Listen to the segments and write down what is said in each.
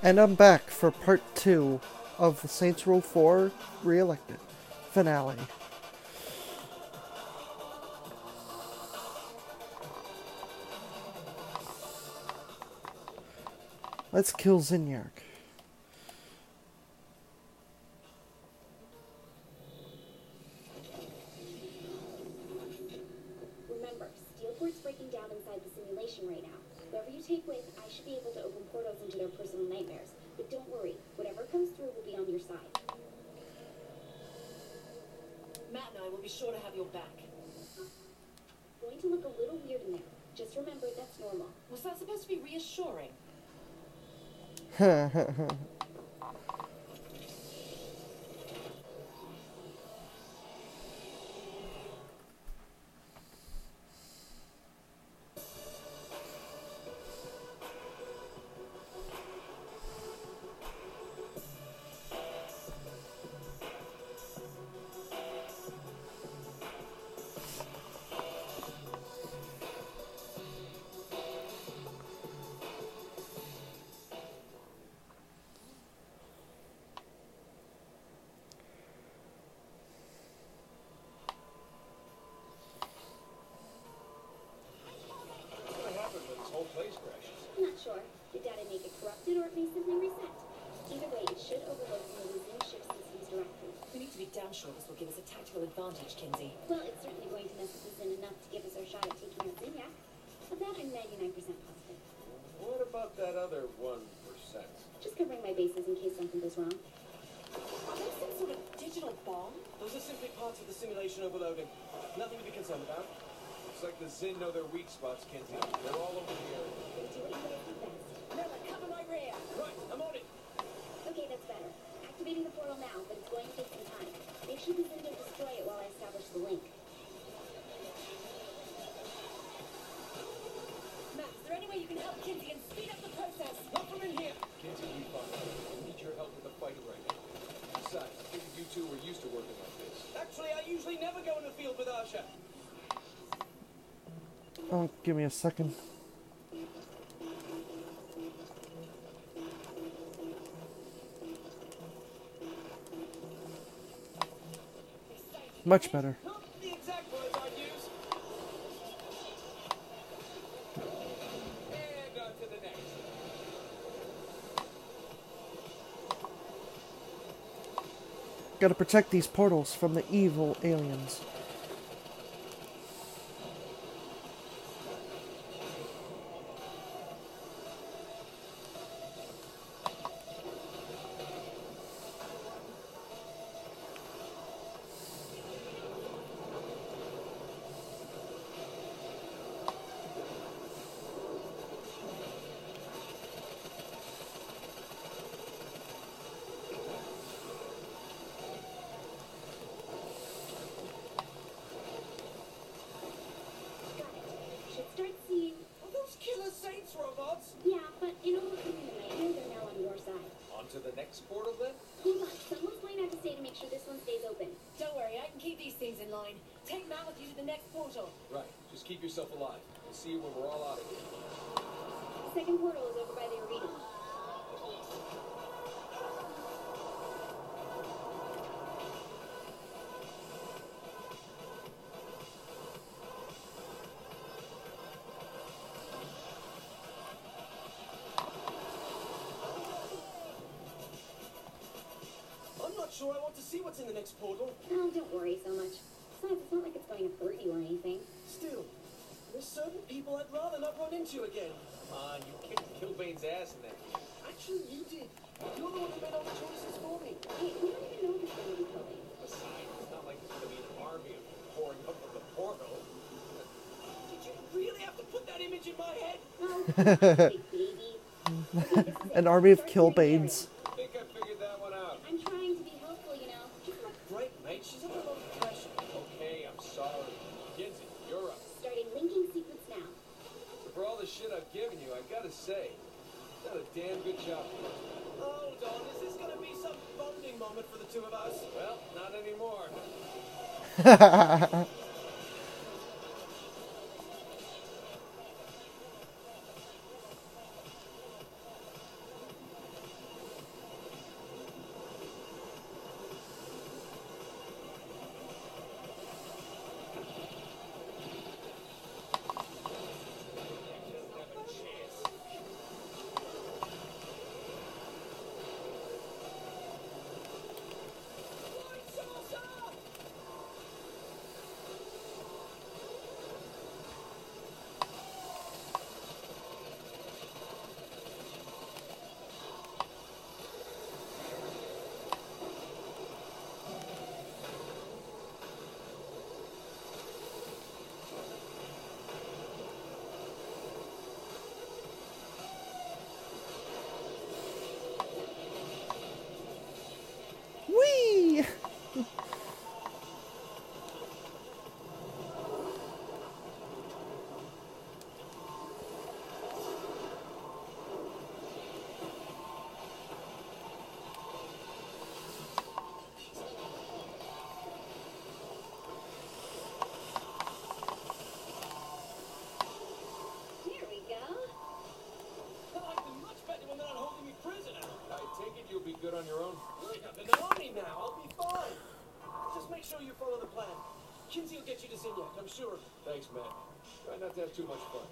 And I'm back for part two of the Saints Row 4 Reelected finale. Let's kill Zinyak. Advantage, Kinzie. Well, it's certainly going to mess with the Zin enough to give us our shot at taking out Zinyak. Of that, I'm 99% positive. What about that other 1%? Just covering my bases in case something goes wrong. Are those some sort of digital bomb? Those are simply parts of the simulation overloading. Nothing to be concerned about. Looks like the Zin know their weak spots, Kinzie. They're all over the area. Do what you do best. Miller, cover my rear! Right, I'm on it. Okay, that's better. Activating the portal now, but it's going to take some time. Make sure the Zin don't destroy it while I establish the link. Matt, is there any way you can help Kinzie and speed up the process? Not from in here. Kinzie, we fine. I need your help with the fighter right now. Besides, I figured you two were used to working like this. Actually, I usually never go in the field with Asha. oh, give me a second. The next. Gotta protect these portals from the evil aliens. Got it. Should start seeing. Are those killer saints robots? Yeah, but in overcoming the nightmare, they're now on your side. On to the next portal then? Hold on, someone's going to have to stay to make sure this one stays open. Don't worry, I can keep these things in line. Take Matt with you to the next portal. Right. Just keep yourself alive. We'll see you when we're all out of here. The second portal is over by the arena. I'm not sure I want to see what's in the next portal. Oh, don't worry so much. Besides, it's not like it's going to hurt you or anything. Still, there's certain people I'd rather not run into again. Come on, you kicked Killbane's ass in that. Actually, you did. You're the one who made all the choices for me. Hey, we don't even know if it's going to be coming. Besides, it's not like there's gonna be an army of them pouring up from the portal. Did you really have to put that image in my head? Big baby. Okay, this is An army of Start clearing the Killbanes. I think I figured that one out. area. I'm trying to be helpful, you know. Great, mate. She's under a lot of pressure. Okay, I'm sorry. Kinzie, you're up. Starting linking sequence now. So for all the shit I've given you, I gotta say, you've done a good job. Oh, Hold on, is this gonna be some bonding moment for the two of us? Well, not anymore. on your own? Well, you got the Naomi now. I'll be fine. Just make sure you follow the plan. Kinzie will get you to Zinyak, I'm sure. Thanks, man. Try not to have too much fun.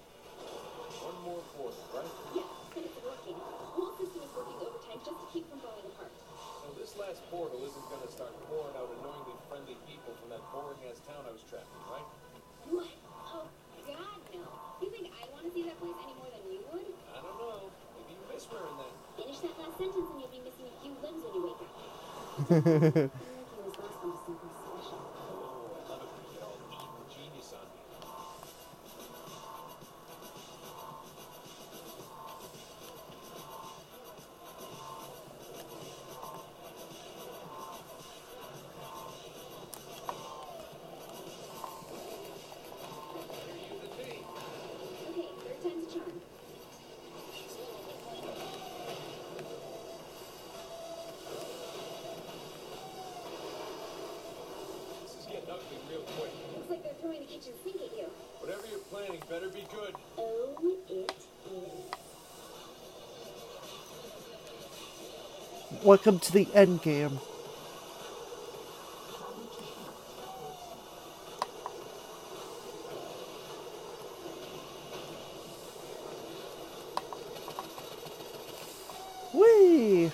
One more for portal, right? Yeah, but it's working. The whole system is working overtime just to keep from falling apart. So this last portal isn't gonna start pouring out annoyingly friendly people from that boring-ass town I was trapped in, right? What? Oh, God, no. You think I want to see that place any more than you would? I don't know. Maybe you miss wearing that. Finish that last sentence and you'll be missing a few limbs when you wake up. Welcome to the end game. Whee!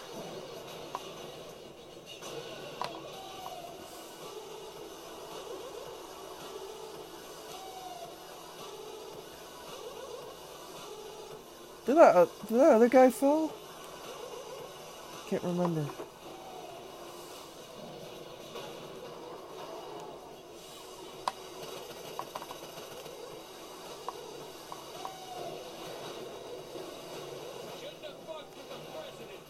Did that, did that other guy fall? Can't remember. Shouldn't have fucked with the president.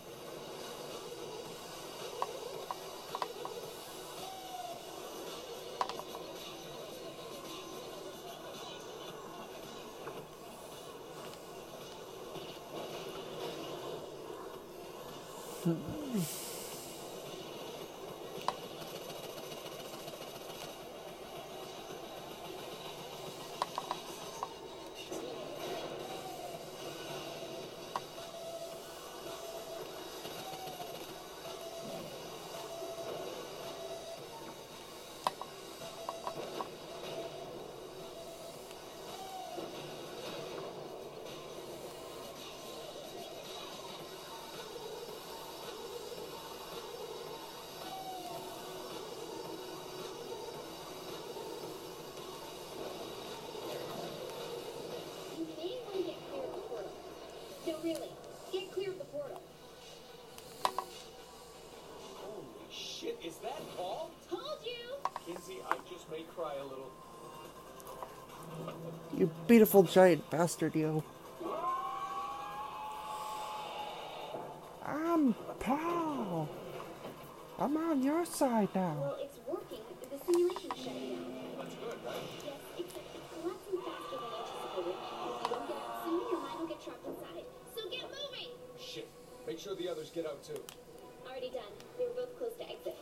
You may want to get clear of the portal. No, really. Get clear of the portal. Holy shit, is that Paul? Told you! Kinzie, I just may cry a little. You beautiful giant bastard, you. I'm Paul. I'm on your side now. Well, it's working. The simulation's shutting down. That's good, right? Yes, except it's collapsing faster than anticipated. If you don't get out soon, your mind will get trapped inside. So get moving! Shit. Make sure the others get out too. Already done. They were both close to exit.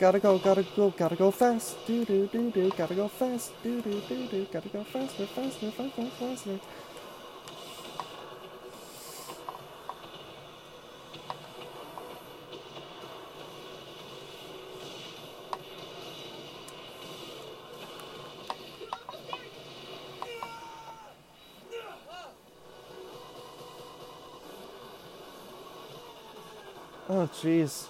Gotta go, gotta go, gotta go fast. Do do do do, gotta go fast. Do do do do, gotta go faster, faster, faster, faster. Oh, jeez.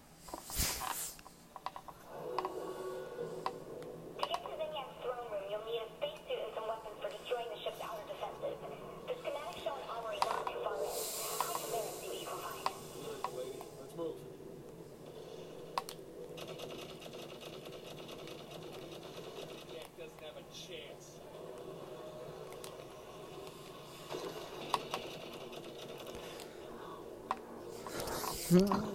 Mm-hmm.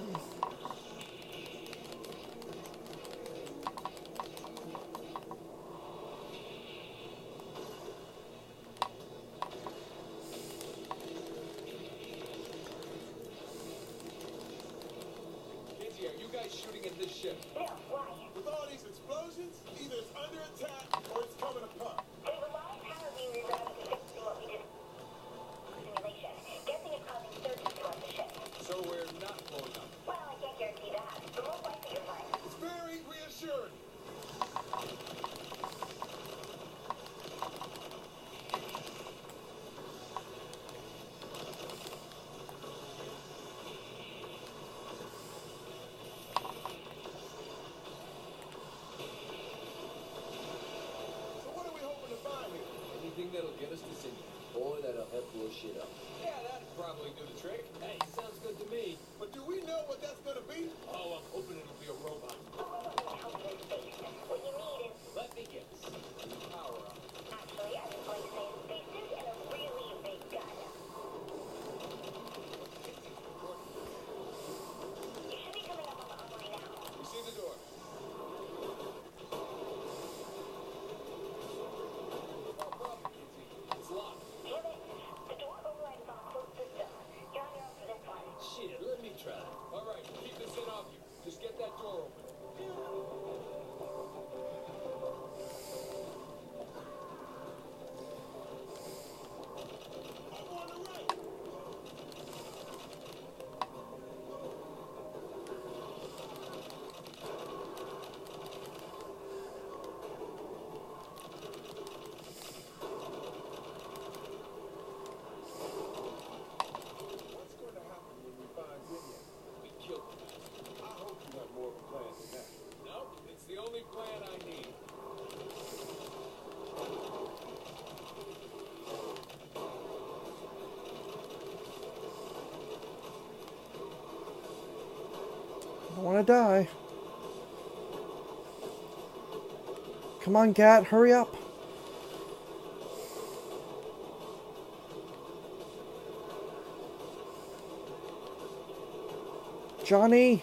thing that'll get us to Sydney, Boy, that'll help blow shit up. Yeah, that'll probably do the trick. Hey, sounds good to me. But do we know what that's gonna be? Oh, I'm hoping it'll be a robot. want to die. Come on, Gat, hurry up. Johnny!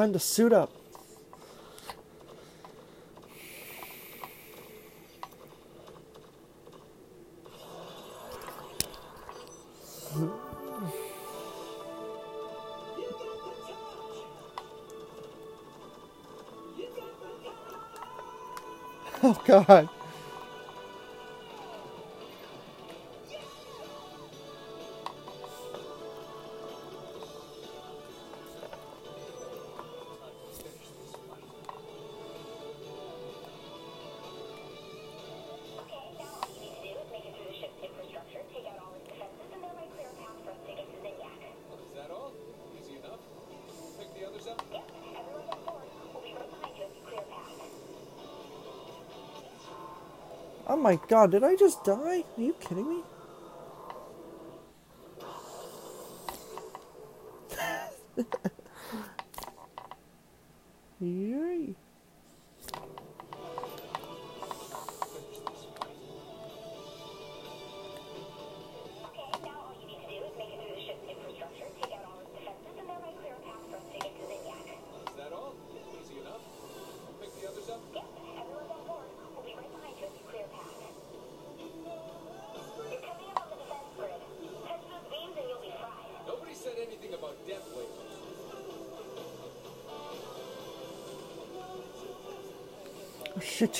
Time to suit up. Oh, God. Oh my god, did I just die? Are you kidding me?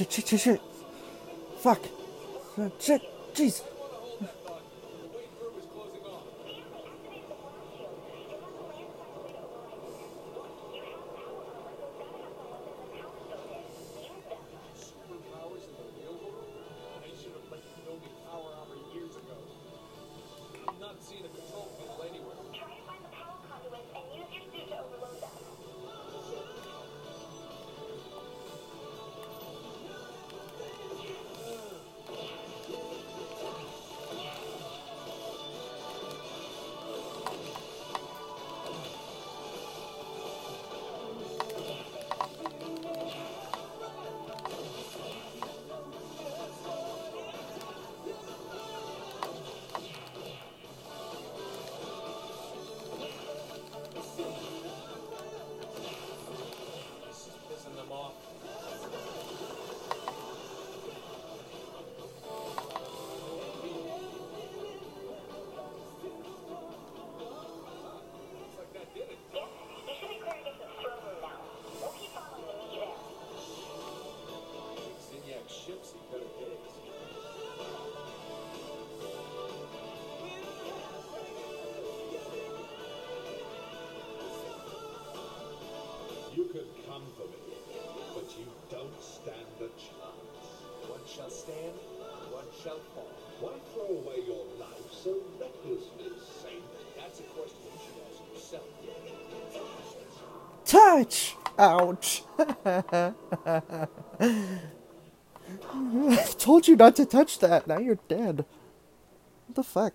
shit, shit, shit, shit. Fuck. Shit, jeez. gypsy could have. You can come for me, but you don't stand a chance. One shall stand, one shall fall. Why throw away your life so recklessly, Saint? That's a question you should ask yourself. Touch! Ouch! I told you not to touch that. Now you're dead. What the fuck?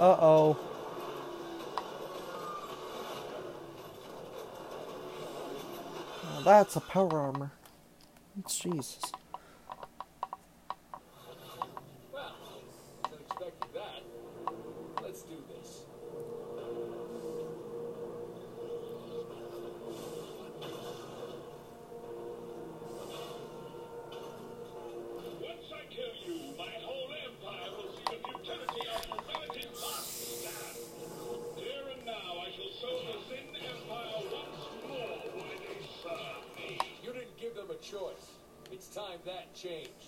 Uh-oh. That's a power armor. Jesus. that changed.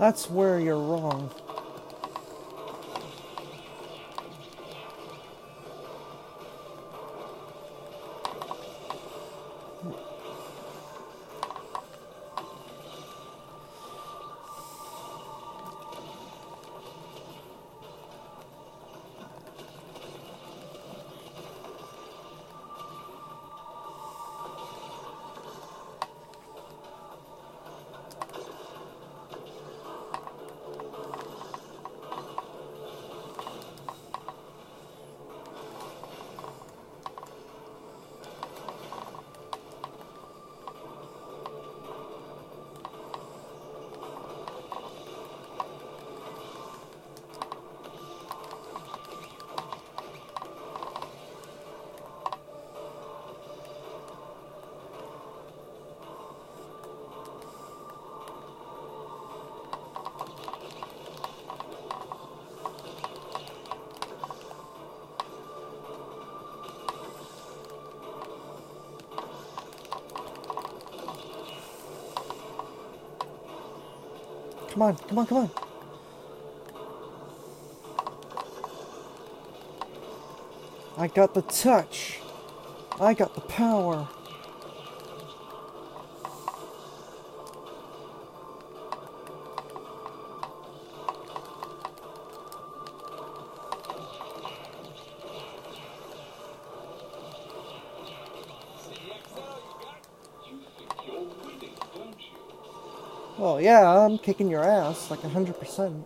That's where you're wrong. Come on, come on, come on. I got the touch. I got the power. yeah, I'm kicking your ass, like 100%.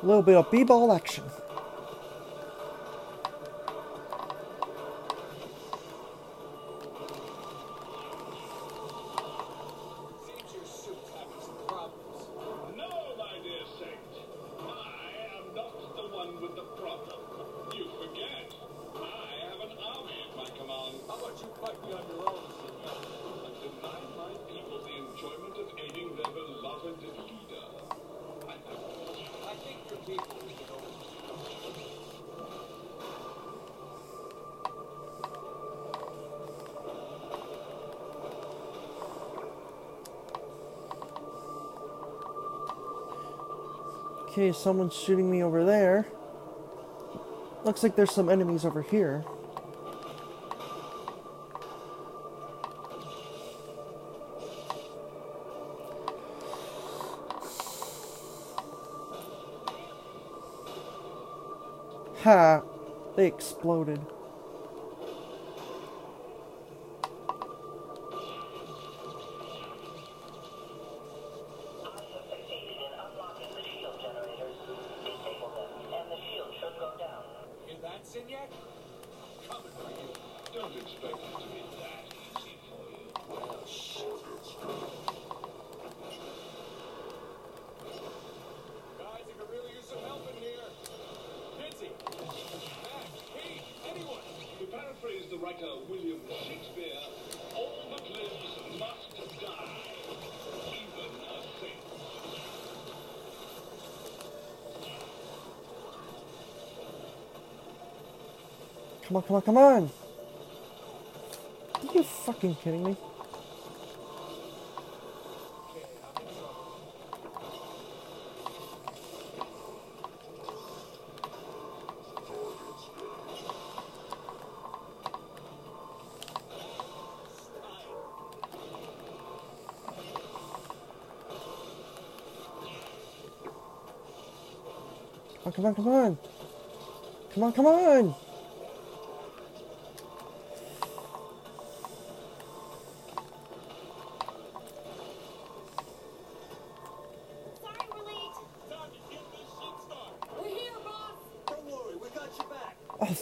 A little bit of b-ball action. Okay, someone's shooting me over there. Looks like there's some enemies over here. Ha! They exploded. Come on, come on, come on! Are you fucking kidding me? Come on, come on! Come on, come on!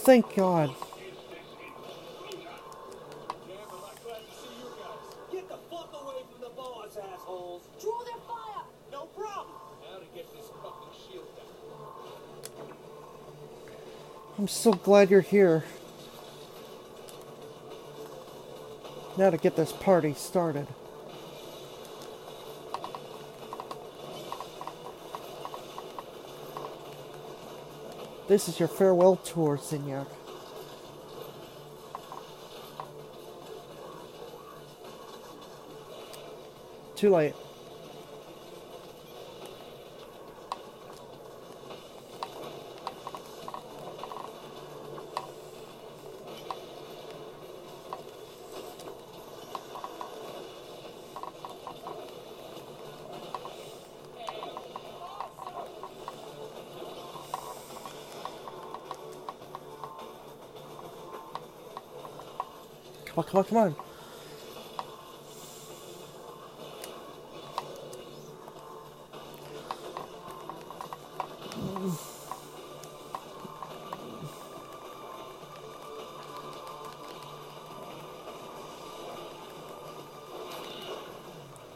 Shield God. I'm so glad you're here. Now to get this party started. This is your farewell tour, Zinyak. Too late. Come on, come on.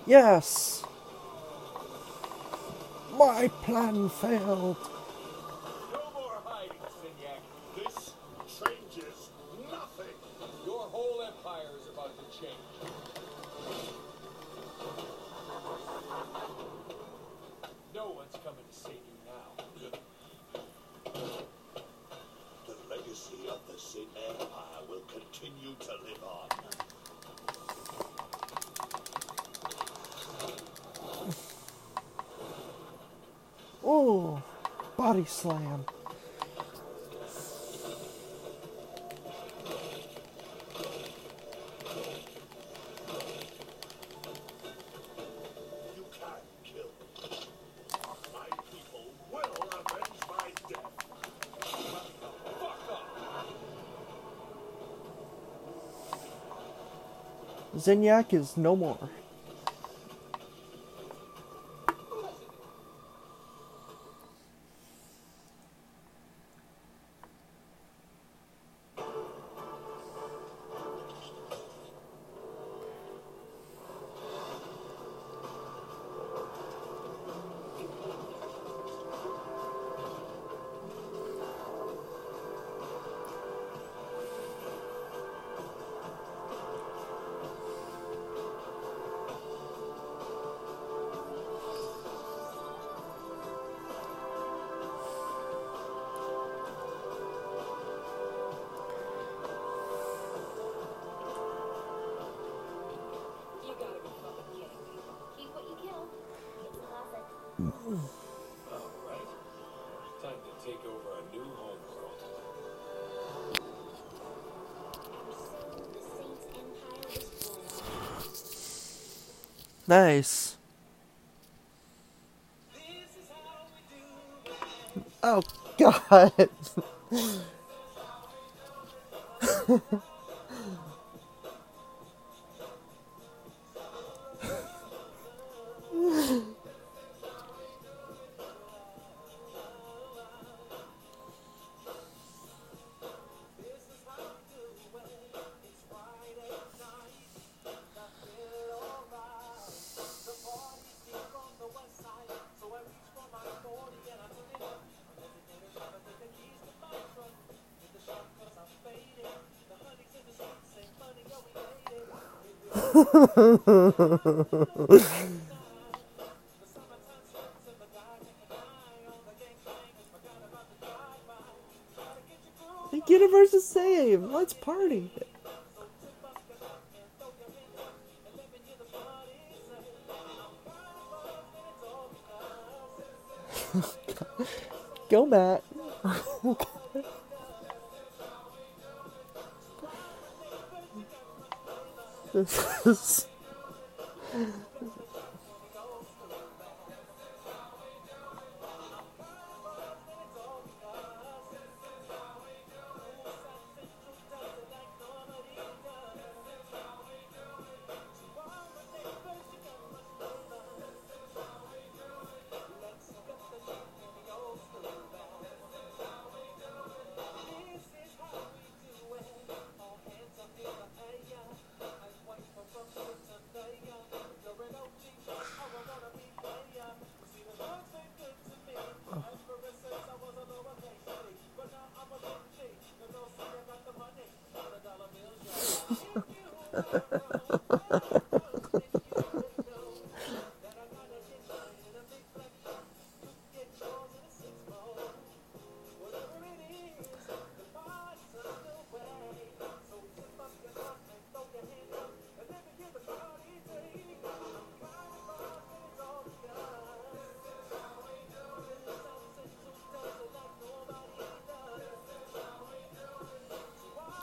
Yes! My plan failed. Empire is change. No one's coming to save you now. The legacy of the Zin Empire will continue to live on. Oh, body slam. Zinyak is no more. Nice. Oh God. The universe is saved. Let's party. Go, Matt. this is.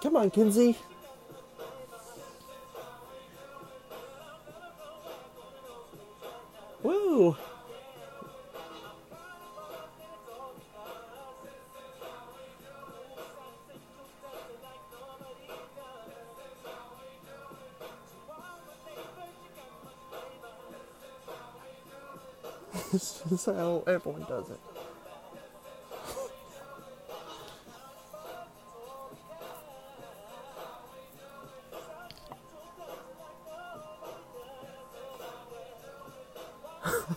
Come on, Kinzie. Woo! this is how everyone does it.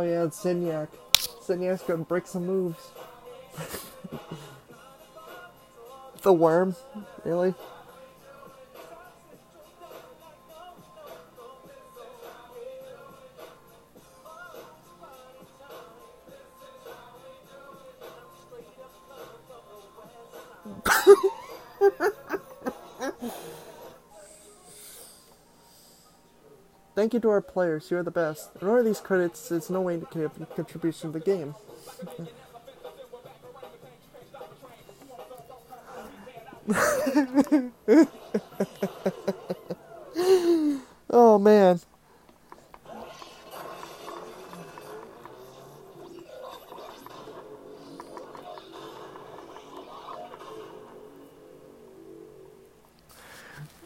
Oh yeah, it's Zinyak. Zinyak's gonna break some moves. the worm? Really? Thank you to our players, you are the best. In order these credits is no way indicative of contribution to the game. oh man.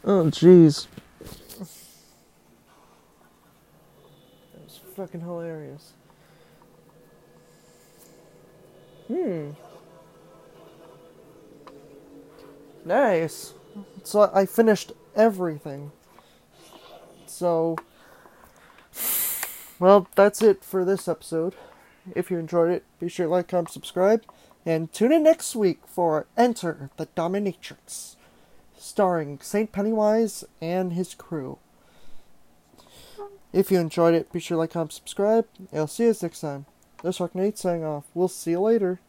Oh jeez. That was fucking hilarious. Hmm. Nice. So I finished everything. So, well, that's it for this episode. If you enjoyed it, be sure to like, comment, subscribe, and tune in next week for Enter the Dominatrix, starring Saint Pennywise and his crew. If you enjoyed it, be sure to like, comment, subscribe, and I'll see you next time. This is Arcanade signing off. We'll see you later.